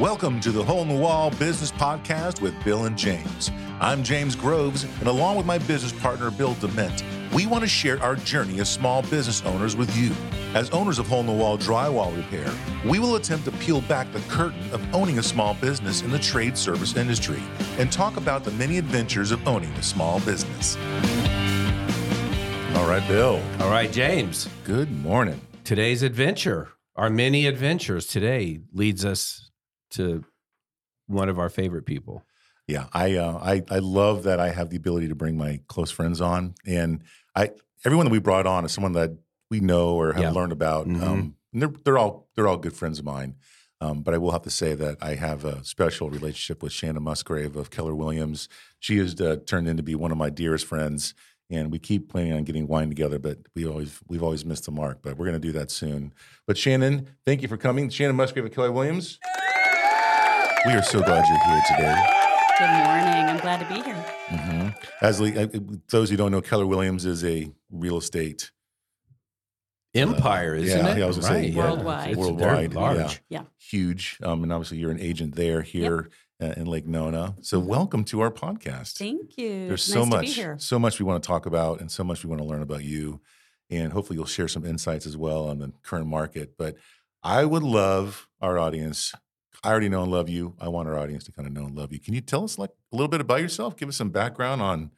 Welcome to the Hole in the Wall Business Podcast with Bill and James. I'm James Groves, and along with my business partner, Bill Dement, we want to share our journey as small business owners with you. As owners of Hole in the Wall Drywall Repair, we will attempt to peel back the curtain of owning a small business in the trade service industry and talk about the many adventures of owning a small business. All right, Bill. All right, James. Good morning. Today's adventure, our many adventures today, leads us to one of our favorite people. Yeah, I, uh, I I love that I have the ability to bring my close friends on, and I everyone that we brought on is someone that we know or have Yeah. learned about. Um, and they're they're all they're all good friends of mine. Um, but I will have to say that I have a special relationship with Shannon Musgrave of Keller Williams. She has uh, turned into be one of my dearest friends, and we keep planning on getting wine together. But we always we've always missed the mark. But we're going to do that soon. But Shannon, thank you for coming. Shannon Musgrave of Keller Williams. We are so glad you're here today. Good morning. I'm glad to be here. hmm As le- uh, those who don't know, Keller Williams is a real estate Empire, isn't yeah, it? yeah, I was gonna say, Right. yeah. Worldwide. It's Worldwide, very large. yeah. Yeah. huge, um, and obviously you're an agent there here uh, in Lake Nona. So welcome to our podcast. Thank you. There's It's so nice much, to be here. so much we want to talk about, and so much we want to learn about you, and hopefully you'll share some insights as well on the current market. But I would love our audience. I already know and love you. I want our audience to kind of know and love you. Can you tell us like a little bit about yourself? Give us some background on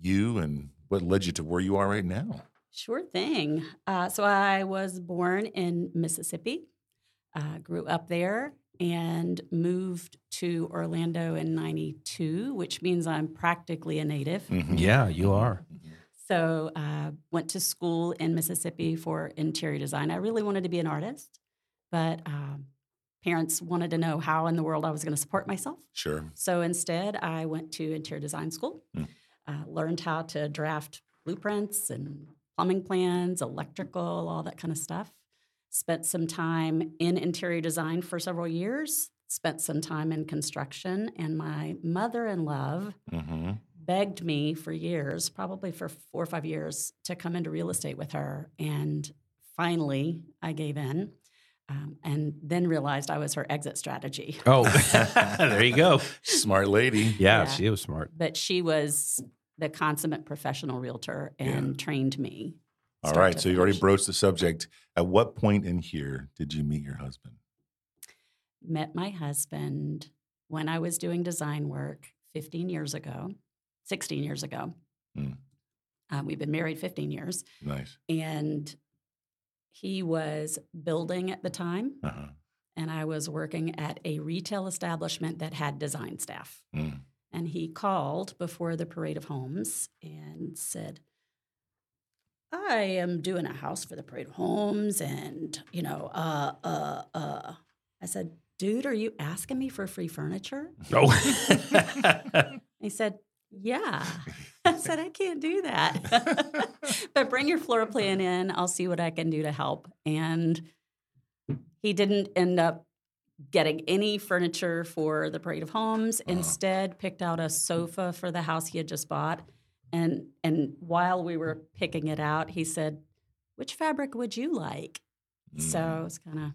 you and what led you to where you are right now. Sure thing. Uh, so I was born in Mississippi, uh, grew up there, and moved to Orlando in '92, which means I'm practically a native. Mhm. Yeah, you are. So uh, went to school in Mississippi for interior design. I really wanted to be an artist, but um, parents wanted to know how in the world I was going to support myself. Sure. So instead, I went to interior design school, Mm. uh, learned how to draft blueprints and plumbing plans, electrical, all that kind of stuff. Spent some time in interior design for several years, spent some time in construction, and my mother in law hmm begged me for years, probably for four or five years, to come into real estate with her. And finally, I gave in. Um, and then realized I was her exit strategy. Oh, there you go. Smart lady. Yeah, Yeah. she was smart. but she was the consummate professional realtor and trained me. All right, start right. So you've already broached the subject. At what point in here did you meet your husband? Met my husband when I was doing design work 15 years ago, 16 years ago. Mm. Uh, we've been married 15 years, Nice. and he was building at the time, Uh-huh. and I was working at a retail establishment that had design staff. Mm. And he called before the parade of homes and said, I am doing a house for the parade of homes. And, you know, uh, uh, uh. I said, dude, are you asking me for free furniture? Oh, He said, yeah. I said, I can't do that. but bring your floor plan in. I'll see what I can do to help. And he didn't end up getting any furniture for the Parade of Homes. Uh-huh. Instead, picked out a sofa for the house he had just bought. And and while we were picking it out, he said, "Which fabric would you like?" So Mm. it was kind of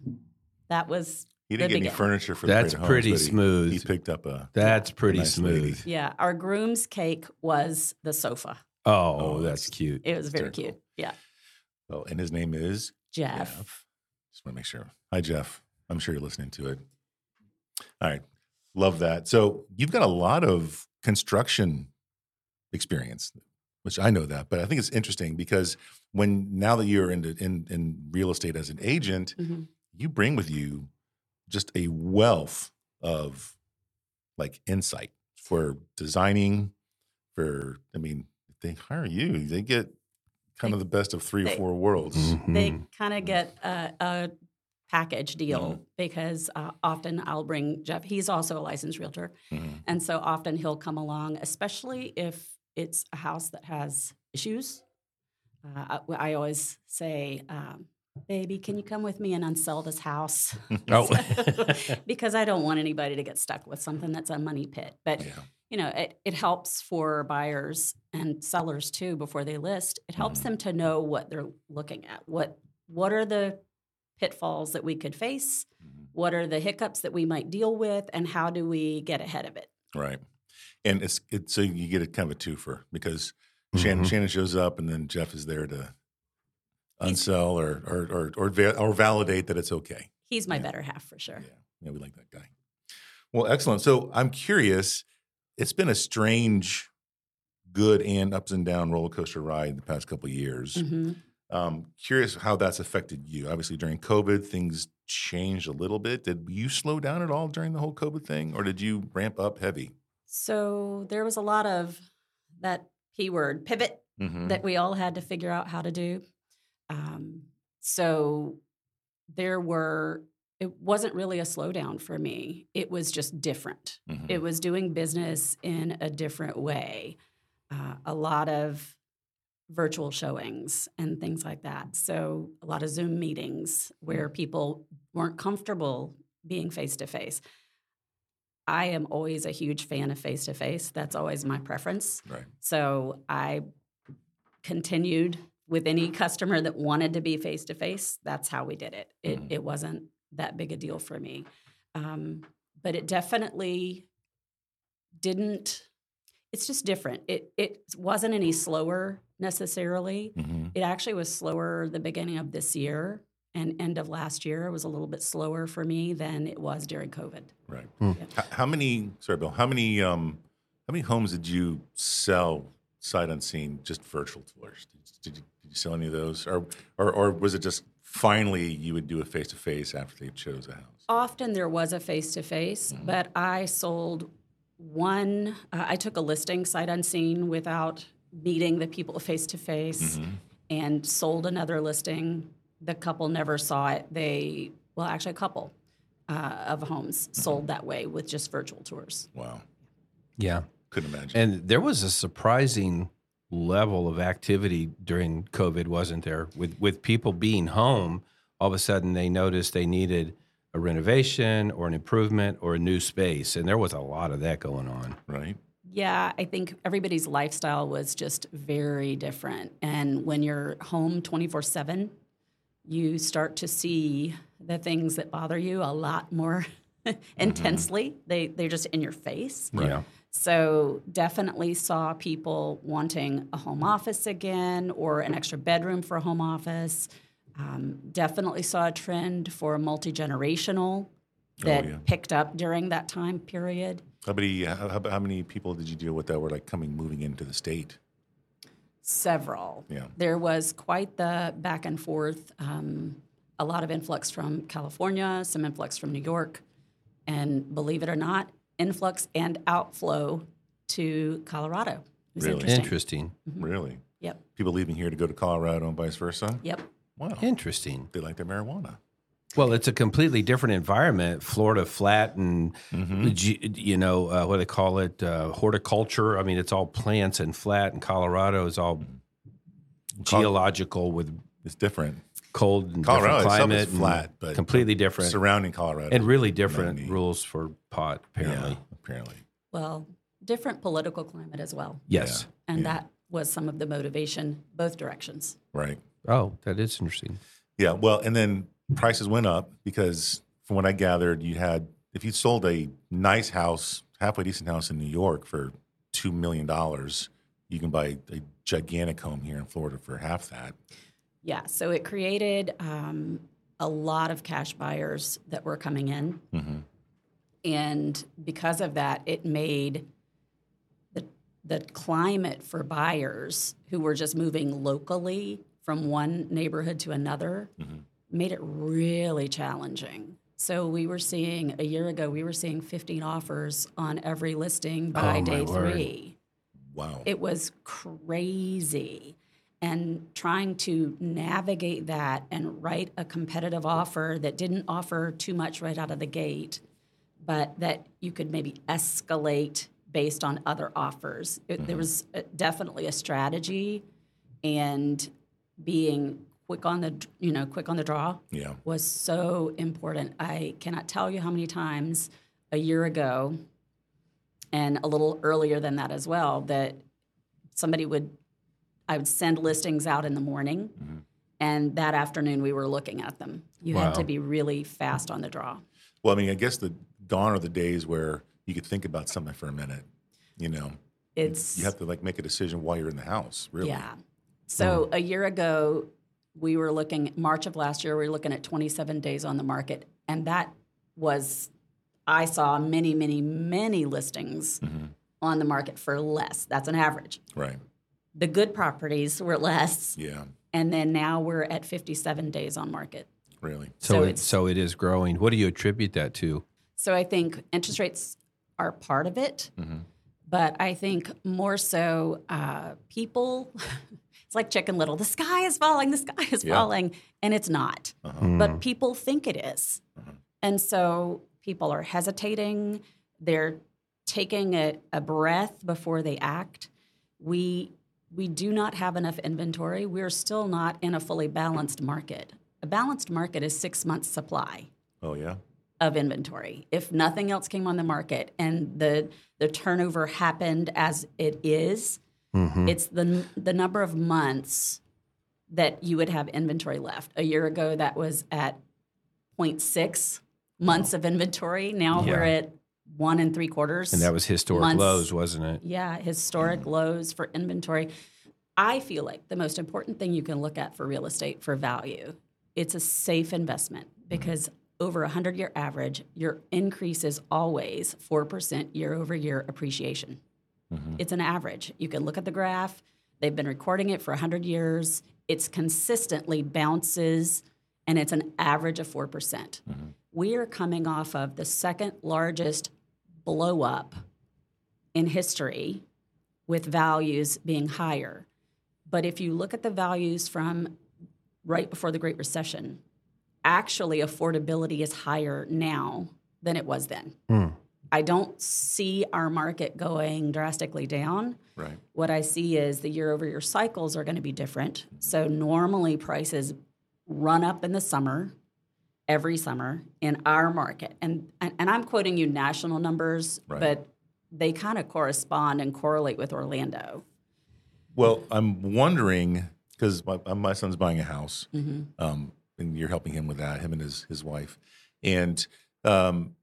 that was he didn't the get any furniture for That's the Parade of pretty Homes, but he- smooth. He, picked up a. That's pretty nice lady. smooth. yeah. Our groom's cake was the sofa. Oh, Oh, that's that's- cute. It was very very cool. cute. Yeah, Oh, and his name is Jeff. Just want to make sure. Hi, Jeff. I'm sure you're listening to it. All right. Love that. So you've got a lot of construction experience, which I know that, but I think it's interesting because when now that you're in in, in real estate as an agent, Mhm. you bring with you just a wealth of like insight for designing. For I mean, they hire you, they get kind of the best of three or four worlds. They Mhm. kind of get a, a package deal Mm-hmm. because uh, often I'll bring Jeff. He's also a licensed realtor, Mhm. and so often he'll come along, especially if it's a house that has issues. Uh, I, I always say, um, "Baby, can you come with me and unsell this house?" Oh. So- because I don't want anybody to get stuck with something that's a money pit. But Yeah. you know, it, it helps for buyers and sellers too before they list. It helps Mhm. them to know what they're looking at. What what are the pitfalls that we could face? Mhm. What are the hiccups that we might deal with, and how do we get ahead of it? Right. And it's it's so you get a kind of a twofer because Shannon Mhm. Shannon shows up and then Jeff is there to unsell or or or or, or validate that it's okay. He's my Yeah. better half for sure. Yeah, yeah, we like that guy. Well, excellent. So I'm curious. It's been a strange, good and ups and down roller coaster ride the past couple of years. Mhm. Um, curious how that's affected you. Obviously, during COVID, things changed a little bit. Did you slow down at all during the whole COVID thing, or did you ramp up heavy? So there was a lot of that P word pivot Mm-hmm. that we all had to figure out how to do. Um, so there were, it wasn't really a slowdown for me. It was just different. Mm-hmm. It was doing business in a different way. Uh, a lot of virtual showings and things like that. So a lot of Zoom meetings where people weren't comfortable being face to face. I am always a huge fan of face to face. That's always my preference. right. So I continued with any customer that wanted to be face to face. That's how we did it. It, Mhm. it wasn't that big a deal for me. Um, but it definitely didn't, it's just different. It, it wasn't any slower necessarily. Mm-hmm. It actually was slower the beginning of this year and end of last year was a little bit slower for me than it was during COVID. Right. Hmm. H- How, many? Sorry, Bill. How many? Um, how many homes did you sell sight unseen, just virtual tours? Did, did, you, did you sell any of those, or, or or was it just finally you would do a face to face after they chose a house? Often there was a face to face, but I sold one. Uh, I took a listing sight unseen without meeting the people face to face, Mm-hmm. and sold another listing. The couple never saw it. They well, actually, a couple uh, of homes sold that way with just virtual tours. Wow, Yeah. Couldn't imagine. And there was a surprising level of activity during COVID, wasn't there? With with people being home, all of a sudden they noticed they needed a renovation or an improvement or a new space, and there was a lot of that going on. right. Yeah, I think everybody's lifestyle was just very different. And when you're home 24 7, you start to see the things that bother you a lot more mm-hmm. intensely. They, they're just in your face. Yeah. So, definitely saw people wanting a home office again or an extra bedroom for a home office. Um, definitely saw a trend for multi generational that yeah. picked up during that time period. How many? How how many people did you deal with that were like coming, moving into the state? Several. Yeah. There was quite the back and forth. Um, a lot of influx from California, some influx from New York, and believe it or not, influx and outflow to Colorado. It was Really? interesting. Interesting. Really? Yep. People leaving here to go to Colorado and vice versa. Yep. Wow. Interesting. They like their marijuana. Well, it's a completely different environment. Florida flat and Mm-hmm. you know uh, what do they call it uh, horticulture. I mean, it's all plants and flat. And Colorado is all Col- geological with It's different. Cold and Colorado different itself climate. is and flat, but completely different surrounding Colorado and really different mountainy. rules for pot. Apparently, Yeah, apparently. Well, different political climate as well. yes. And Yeah. that was some of the motivation, both directions. Right. Oh, that is interesting. Yeah. Well, and then prices went up because, from what I gathered, you had if you sold a nice house, halfway decent house in New York for two million dollars, you can buy a gigantic home here in Florida for half that. Yeah, so it created um, a lot of cash buyers that were coming in. Mm-hmm. And because of that, it made the, the climate for buyers who were just moving locally from one neighborhood to another made it really challenging. So we were seeing a year ago, we were seeing 15 offers on every listing by Oh, day word. three. Wow. It was crazy. And trying to navigate that and write a competitive offer that didn't offer too much right out of the gate, but that you could maybe escalate based on other offers. It, There was uh definitely a strategy, and being quick on the you know quick on the draw yeah. was so important. I cannot tell you how many times a year ago and a little earlier than that as well that somebody would I would send listings out in the morning and that afternoon we were looking at them. You had to be really fast on the draw. Well, I mean, I guess the gone are the days where you could think about something for a minute. You know, It's you have to like make a decision while you're in the house. Really, Yeah. So a year ago, we were looking, March of last year, we were looking at 27 days on the market. And that was, I saw many, many, many listings Mm-hmm. on the market for less. That's an average. right? The good properties were less. Yeah, And then now we're at 57 days on market. really. So, So it, it's- so it is growing. What do you attribute that to? So I think interest rates are part of it. Mm-hmm. But I think more so, uh, people, it's like Chicken Little. The sky is falling, the sky is Yeah. falling, and it's not. Uh-huh. But people think it is. Uh-huh. And so people are hesitating. They're taking a, a breath before they act. We, we do not have enough inventory. We're still not in a fully balanced market. A balanced market is six months' supply Oh yeah, of inventory. If nothing else came on the market and the the turnover happened as it is, Mm-hmm. it's the the number of months that you would have inventory left. A year ago, that was at 0.6 months of inventory. Now we're at one and three quarters. And that was historic months. lows, wasn't it? Yeah, historic mm-hmm. lows for inventory. I feel like the most important thing you can look at for real estate for value, it's a safe investment mm-hmm. because over a 100 year average, your increase is always 4% year over year appreciation. Mm-hmm. It's an average. You can look at the graph. They've been recording it for 100 years. It's consistently bounces and it's an average of 4%. We are coming off of the second largest blow up in history with values being higher. But if you look at the values from right before the Great Recession, actually affordability is higher now than it was then. Hmm. I don't see our market going drastically down. right. What I see is the year over year cycles are going to be different. So normally prices run up in the summer, every summer in our market. And and, and I'm quoting you national numbers, Right. but they kind of correspond and correlate with Orlando. Well, I'm wondering because my, my son's buying a house, Mm-hmm. um, and you're helping him with that, him and his his wife, and um,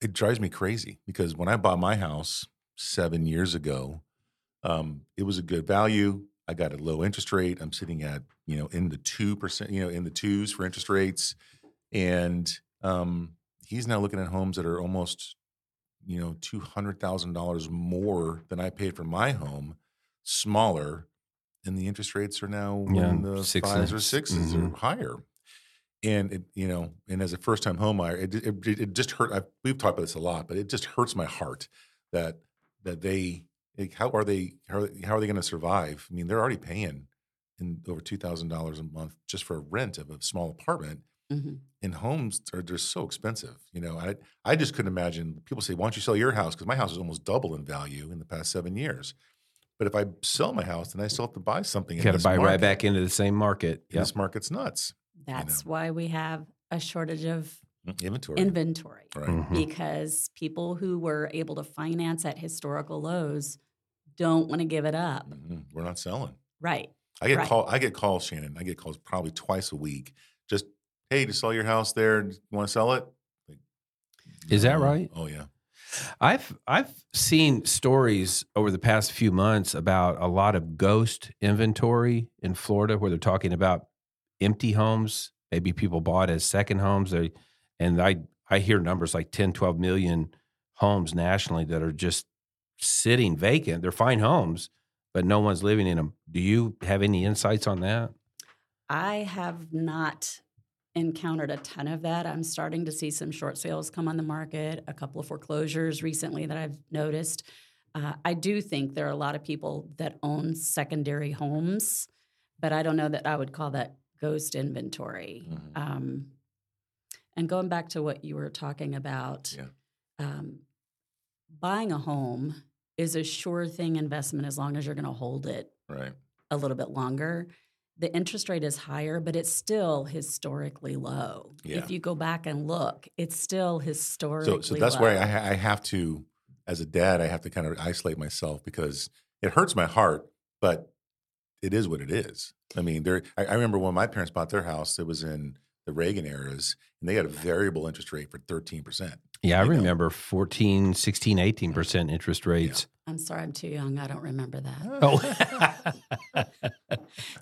it drives me crazy because when I bought my house seven years ago, um, it was a good value. I got a low interest rate. I'm sitting at you know in the two percent, you know, in the twos for interest rates, and um, he's now looking at homes that are almost you know two hundred thousand dollars more than I paid for my home, smaller, and the interest rates are now Yeah, in the six fives or and- 6s mhm. or higher. And it, you know, and as a first time home buyer, it, it, it just hurt. I, we've talked about this a lot, but it just hurts my heart that that they like, how are they how are, how are they going to survive? I mean, they're already paying in over two thousand dollars a month just for a rent of a small apartment. Mm-hmm. And homes are they're so expensive. You know, I I just couldn't imagine. People say, "Why don't you sell your house?" Because my house is almost double in value in the past seven years. But if I sell my house, then I still have to buy something. You got to this buy right back into the same market. And Yep. This market's nuts. That's why we have a shortage of Inventory, inventory right? Mhm. because people who were able to finance at historical lows don't want to give it up. Mhm. We're not selling. Right. I get Right. call. I get calls, Shannon. I get calls probably twice a week. Just hey, to sell your house there. You want to sell it? Like, Is that right? Oh yeah. I've I've seen stories over the past few months about a lot of ghost inventory in Florida where they're talking about empty homes, maybe people bought as second homes. They, and I I hear numbers like 10, 12 million homes nationally that are just sitting vacant. They're fine homes, but no one's living in them. Do you have any insights on that? I have not encountered a ton of that. I'm starting to see some short sales come on the market, a couple of foreclosures recently that I've noticed. Uh, I do think there are a lot of people that own secondary homes, but I don't know that I would call that ghost inventory. Mhm. Um, and going back to what you were talking about, Yeah. um, buying a home is a sure thing investment as long as you're going to hold it Right. a little bit longer. The interest rate is higher, but it's still historically low. Yeah. If you go back and look, it's still historically So, so that's low. where I, I have to, as a dad, I have to kind of isolate myself because it hurts my heart, but it is what it is. I mean, there. I, I remember when my parents bought their house. It was in the Reagan eras, and they had a variable interest rate for 13%. Yeah, I You know. remember 14, 16, 18% interest rates. I'm sorry, I'm too young. I don't remember that. Oh.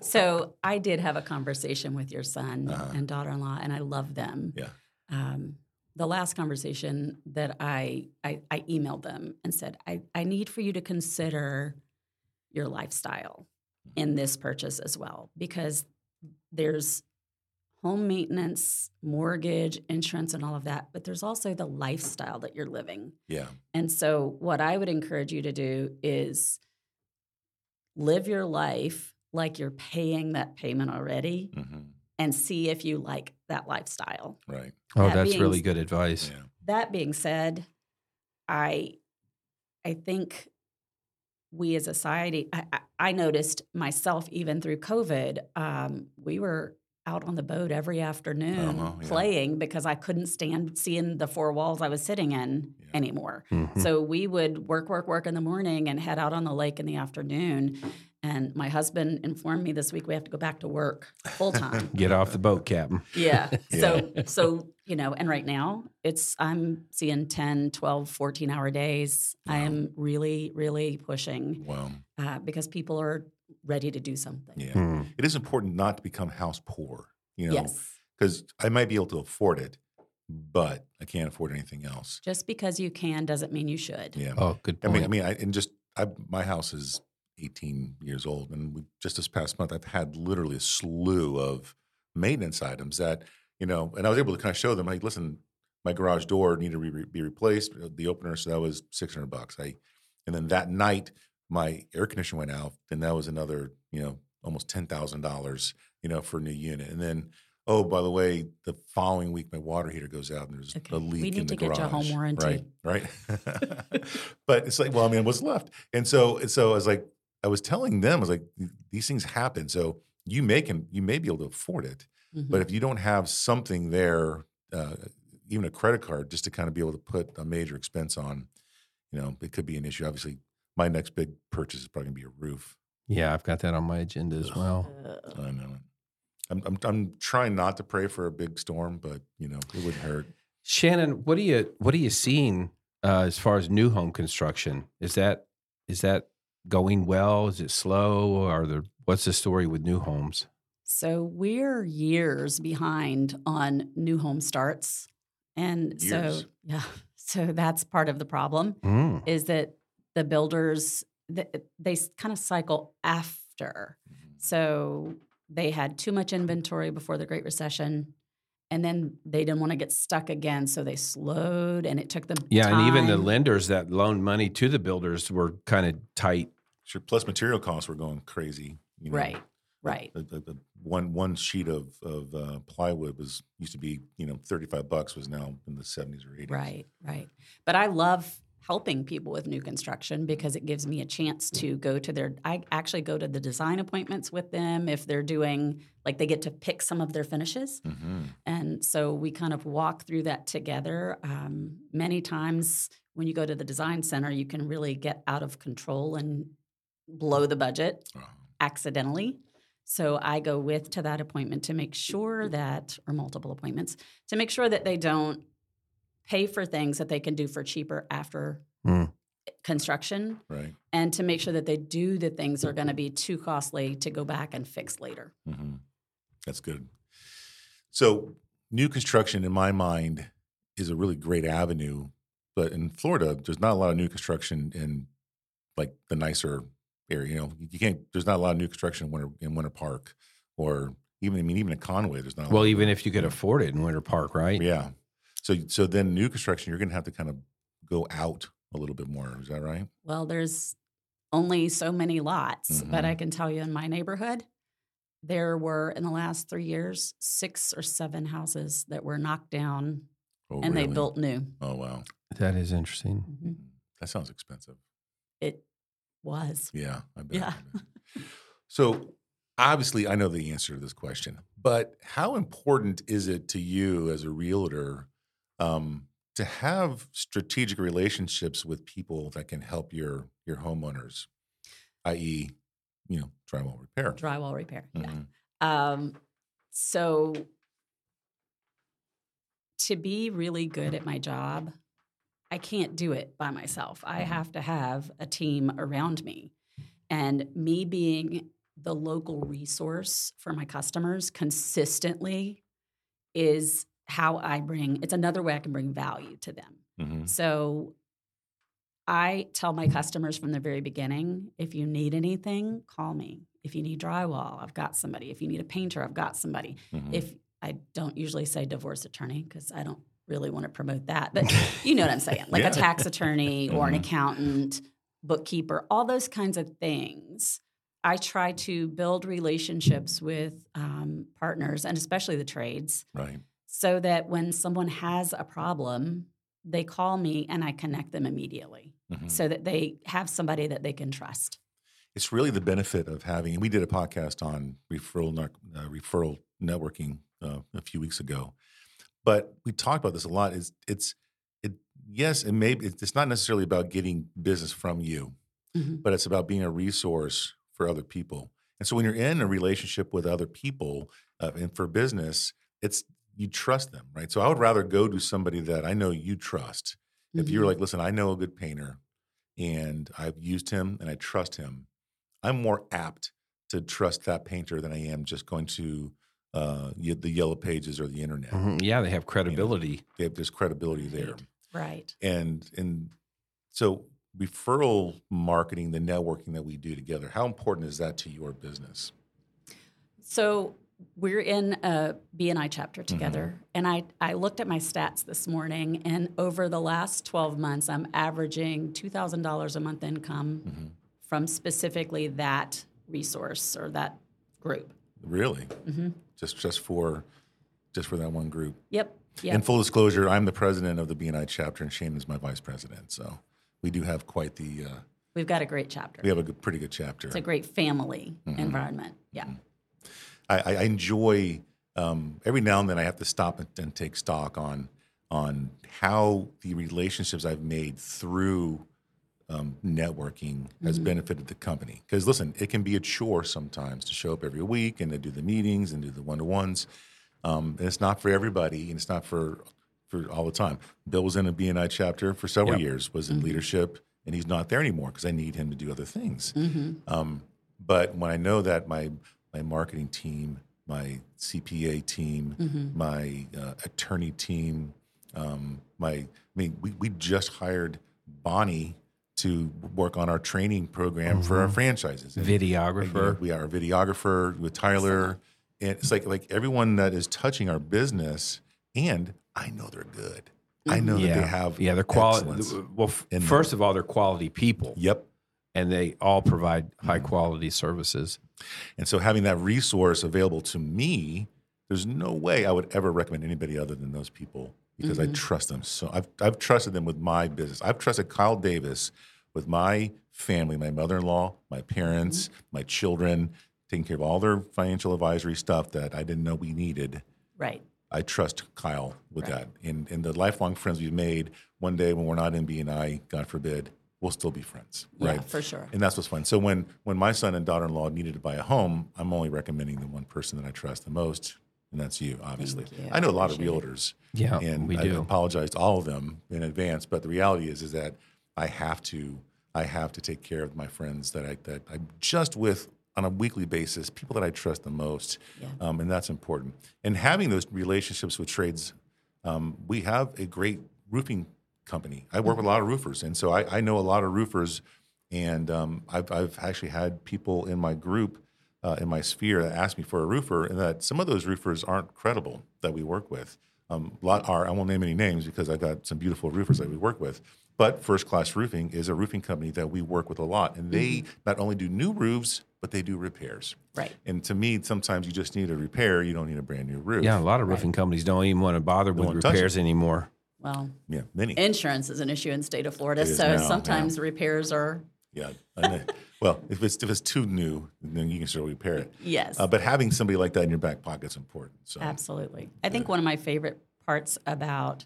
So I did have a conversation with your son Uh-huh. and daughter-in-law, and I love them. Yeah. Um, the last conversation that I, I I emailed them and said, I, I need for you to consider your lifestyle in this purchase as well, because there's home maintenance, mortgage, insurance, and all of that, but there's also the lifestyle that you're living. Yeah. And so, what I would encourage you to do is live your life like you're paying that payment already hmm and see if you like that lifestyle. Right. Oh, That that's being really good advice. Yeah. That being said, I I think we as a society, I, I- I noticed myself even through COVID, um, we were out on the boat every afternoon Uh-huh, yeah. playing because I couldn't stand seeing the four walls I was sitting in Yeah. anymore. Mhm. So we would work, work, work in the morning and head out on the lake in the afternoon. And my husband informed me this week we have to go back to work full time. Get off the boat, Captain. yeah. So, so, you know, and right now it's, I'm seeing 10, 12, 14 hour days. I am really, really pushing Well, uh, because people are ready to do something. yeah. Hmm. It is important not to become house poor, you know, Yes. because I might be able to afford it, but I can't afford anything else. Just because you can doesn't mean you should. Yeah. Oh, good point. I mean, I mean, I and just I, my house is 18 years old, and we, just this past month, I've had literally a slew of maintenance items that you know, and I was able to kind of show them, like, listen, my garage door needed to re- be replaced, uh, the opener, so that was 600 bucks. I, and then that night, my air conditioner went out, and that was another, you know, almost ten thousand dollars, you know, for a new unit, and then. Oh, by the way, the following week my water heater goes out and there's Okay. a We leak in need the to get you a home warranty. Right, right. but it's like, well, I mean, what's left? And so, and so I was like, I was telling them, I was like, these things happen. So you may can, you may be able to afford it, Mhm. but if you don't have something there, uh, even a credit card, just to kind of be able to put a major expense on, you know, it could be an issue. Obviously, my next big purchase is probably gonna be a roof. yeah, I've got that on my agenda as well. I know it. I'm, I'm, I'm trying not to pray for a big storm, but you know, it wouldn't hurt. Shannon, what are you what are you seeing uh, as far as new home construction? Is that is that going well? Is it slow? Or are there what's the story with new homes? So we're years behind on new home starts. And so, yeah, so that's part of the problem Mm. is that the builders, th- they kind of cycle after. So they had too much inventory before the Great Recession. And then they didn't want to get stuck again. So they slowed and it took them Yeah, and even the lenders that loaned money to the builders were kind of tight. Sure. Plus, material costs were going crazy. You know? Right, right. The, the, the one one sheet of of uh, plywood was used to be you know thirty five bucks was now in the seventies or eighties. Right, right. But I love helping people with new construction because it gives me a chance to go to their I actually go to the design appointments with them if they're doing like they get to pick some of their finishes. Mm-hmm. And so we kind of walk through that together. Um, many times when you go to the design center, you can really get out of control and blow the budget accidentally. So I go with to that appointment to make sure that, or multiple appointments, to make sure that they don't pay for things that they can do for cheaper after Mm. construction Right. and to make sure that they do the things that are going to be too costly to go back and fix later. Mm-hmm. That's good. So new construction, in my mind, is a really great avenue. But in Florida, there's not a lot of new construction in like the nicer area. You know, you can't. There's not a lot of new construction in Winter in Winter Park, or even I mean even in Conway, there's not. a Well, lot of- even if you could afford it in Winter Park, right? Yeah. So so then new construction, you're going to have to kind of go out a little bit more. Is that right? Well, there's only so many lots, but Mhm. I can tell you in my neighborhood, there were in the last three years six or seven houses that were knocked down Oh, and they built new. Oh wow, That is interesting. Mhm. that sounds expensive. It was. Yeah, I bet. Yeah. I bet. so obviously, I know the answer to this question, but how important is it to you as a realtor um, to have strategic relationships with people that can help your your homeowners, i.e., you know, drywall repair? Drywall repair. Yeah. Mhm. Um, so to be really good at my job, I can't do it by myself. I have to have a team around me. And me being the local resource for my customers consistently is how I bring it's another way I can bring value to them. hmm So I tell my customers from the very beginning if you need anything, call me. If you need drywall, I've got somebody. If you need a painter, I've got somebody. hmm If I don't usually say divorce attorney because I don't really want to promote that, but you know what I'm saying like Yeah. a tax attorney or an Mhm. accountant, bookkeeper, all those kinds of things. I try to build relationships with um, partners and especially the trades right. So that when someone has a problem, they call me and I connect them immediately Mhm. so that they have somebody that they can trust. it's really the benefit of having. And we did a podcast on referral uh, referral networking uh, a few weeks ago, but we talked about this a lot. Is it's it yes, and maybe it's not necessarily about getting business from you, Mhm. but it's about being a resource for other people. And so when you're in a relationship with other people uh, and for business, it's you trust them, right? So I would rather go to somebody that I know you trust. If you're Mhm. like, listen, I know a good painter and I've used him and I trust him, I'm more apt to trust that painter than I am just going to uh, the yellow pages or the internet. Mhm. Yeah, they have credibility. They have, there's credibility there. right. And and so referral marketing, the networking that we do together, how important is that to your business? So we're in a BNI chapter Mm-hmm. together, and I, I looked at my stats this morning, and over the last 12 months, I'm averaging $2,000 a month income Mm-hmm. from specifically that resource or that group. Really? Mm-hmm. Just just for just for that one group. Yep. Yep. In full disclosure, I'm the president of the BNI chapter, and Shane is my vice president. So we do have quite the uh, We've got a great chapter. we have a good, pretty good chapter. It's a great family Mm-hmm. environment. Yeah. I, I enjoy um, every now and then I have to stop and, and take stock on on how the relationships I've made through um, networking has benefited the company. Because listen, it can be a chore sometimes to show up every week and to do the meetings and do the one to ones. Um, and it's not for everybody, and it's not for for all the time. Bill was in a BNI chapter for several Yep. years, was in leadership, and he's not there anymore because I need him to do other things. Mm-hmm. Um, but when I know that my my marketing team, my CPA team, Mm-hmm. my uh, attorney team, um, my I mean, we, we just hired Bonnie to work on our training program for our franchises. And, Videographer. we are a videographer with Tyler, and it's like like everyone that is touching our business, and I know they're good. I know that they have yeah, they're quality. Well, f- in them. first of all, they're quality people, Yep. and they all provide high Mm-hmm. quality services. And so having that resource available to me, there's no way I would ever recommend anybody other than those people because I mm-hmm. trust them. So I've, I've trusted them with my business. I've trusted Kyle Davis with my family, my mother-in-law, my parents, mm-hmm. my children, taking care of all their financial advisory stuff that I didn't know we needed. Right. I trust Kyle with Right. that. And, and the lifelong friends we've made, one day when we're not in BNI, God forbid, we'll still be friends, Yeah, right? for sure. And that's what's fun. So when when my son and daughter-in-law needed to buy a home, I'm only recommending the one person that I trust the most, and that's you, obviously. Thank you. I know a lot of Appreciate it. realtors, Yeah, and we I do. apologize to all of them in advance. But the reality is, is that I have to I have to take care of my friends that I that I'm just with on a weekly basis, people that I trust the most, Yeah. um, and that's important. And having those relationships with trades, um, we have a great roofing company. I work with a lot of roofers, and so I, I know a lot of roofers. And um, I've, I've actually had people in my group, uh, in my sphere, that ask me for a roofer, and that some of those roofers aren't credible that we work with. Um, a lot are. I won't name any names because I've got some beautiful roofers that we work with. But First Class Roofing is a roofing company that we work with a lot, and they not only do new roofs, but they do repairs. Right. And to me, sometimes you just need a repair. You don't need a brand new roof. Yeah, a lot of roofing companies don't even want to bother with wanna touch it. repairs anymore. Well, yeah, many. insurance is an issue in state of Florida, so now, sometimes repairs are Yeah. Well, if it's if it's too new, then you can still repair it. yes, Uh, but having somebody like that in your back pocket is important. So absolutely. I think one of my favorite parts about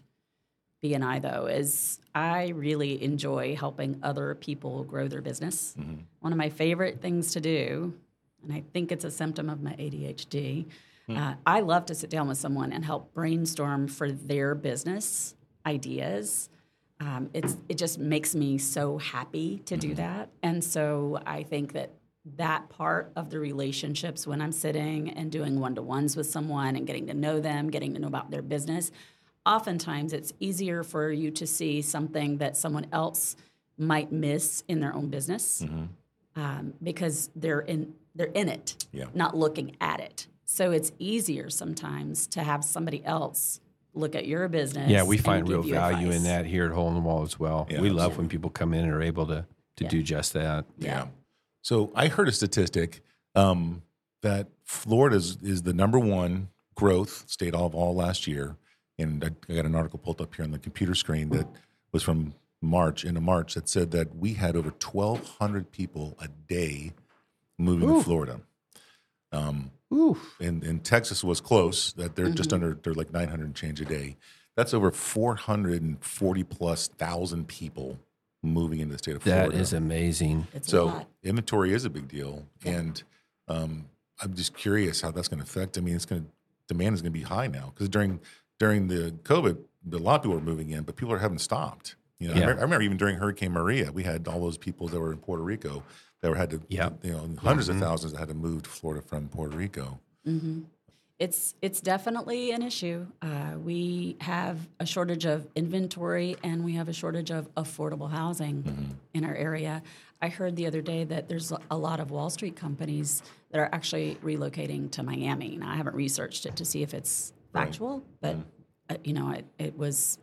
BNI though is I really enjoy helping other people grow their business. Mm-hmm. One of my favorite things to do, and I think it's a symptom of my ADHD, Uh, I love to sit down with someone and help brainstorm for their business ideas. Um, it's it just makes me so happy to do that, and so I think that that part of the relationships when I'm sitting and doing one to ones with someone and getting to know them, getting to know about their business, oftentimes it's easier for you to see something that someone else might miss in their own business um, because they're in they're in it, Yeah. not looking at it. So it's easier sometimes to have somebody else look at your business. Yeah, we find real give you value in that here at Hole in the Wall as well. Yeah, we love absolutely. when people come in and are able to to Yeah. do just that. Yeah. So I heard a statistic um, that Florida is, is the number one growth state of all last year. And I, I got an article pulled up here on the computer screen that was from March, into March, that said that we had over 1,200 people a day moving to Florida. Um, Ooh, and, and Texas was close, that they're just Mm-hmm. under, they're like 900 and change a day. That's over 440 plus thousand people moving into the state of Florida. that is amazing. It's So inventory is a big deal, and um, I'm just curious how that's going to affect. I mean, it's going to demand is going to be high now because during during the COVID, a lot of people were moving in, but people are haven't stopped. You know, I, remember, I remember even during Hurricane Maria, we had all those people that were in Puerto Rico that were had to, Yeah. you know, 100s of thousands that had to move to Florida from Puerto Rico. It's it's definitely an issue. Uh, we have a shortage of inventory, and we have a shortage of affordable housing in our area. I heard the other day that there's a lot of Wall Street companies that are actually relocating to Miami. Now, I haven't researched it to see if it's Right. factual, but uh, you know, it, it was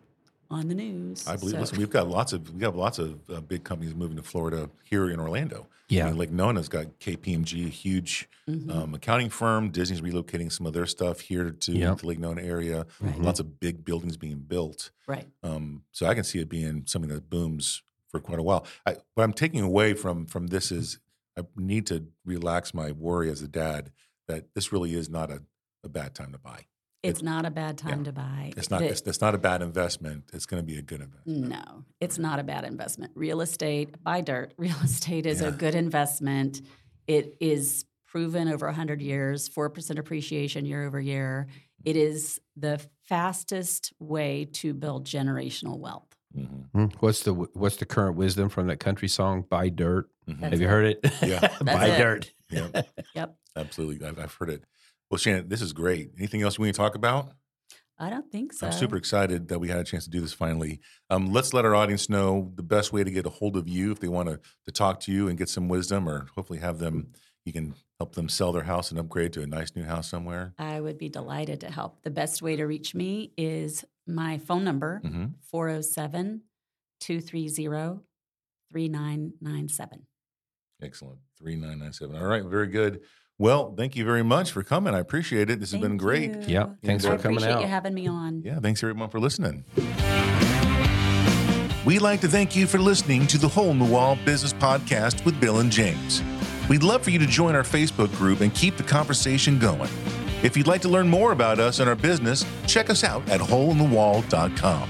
on the news. I believe. so- Listen, we've got lots of we have lots of uh, big companies moving to Florida here in Orlando. Yeah. I mean, Lake Nona's got KPMG, a huge Mm-hmm. um, accounting firm. Disney's relocating some of their stuff here to Yep. the Lake Nona area. Right. Lots of big buildings being built. right. Um, so I can see it being something that booms for quite a while. I, what I'm taking away from from this is I need to relax my worry as a dad that this really is not a, a bad time to buy. It's not a bad time yeah. to buy. It's not. The- It's, it's not a bad investment. It's going to be a good investment. No, it's not a bad investment. Real estate, buy dirt. Real estate is Yeah. a good investment. It is proven over 100 years, 4% appreciation year over year. It is the fastest way to build generational wealth. Mhm. Hmm. What's the what's the current wisdom from that country song? Buy dirt. Mhm. Have you it. heard it? Yeah. Buy it. dirt. Yeah. Yep. Absolutely. I've, I've heard it. Well, Shannon, this is great. Anything else we need to talk about? I don't think so. I'm super excited that we had a chance to do this finally. Um, let's let our audience know the best way to get a hold of you if they want to, to talk to you and get some wisdom or hopefully have them, you can help them sell their house and upgrade to a nice new house somewhere. I would be delighted to help. The best way to reach me is my phone number, hmm 407 230 3997. Excellent. 3997. All right. Very good. Well, thank you very much for coming. I appreciate it. This has been great. you. Yeah. Thanks I I for uh, coming appreciate out. you having me on. Yeah. Thanks everyone for listening. We'd like to thank you for listening to the Hole in the Wall Business Podcast with Bill and James. We'd love for you to join our Facebook group and keep the conversation going. If you'd like to learn more about us and our business, check us out at holeinthewall.com.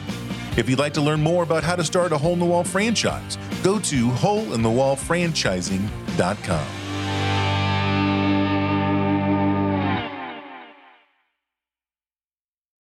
If you'd like to learn more about how to start a hole in the wall franchise, go to holeinthewallfranchising.com.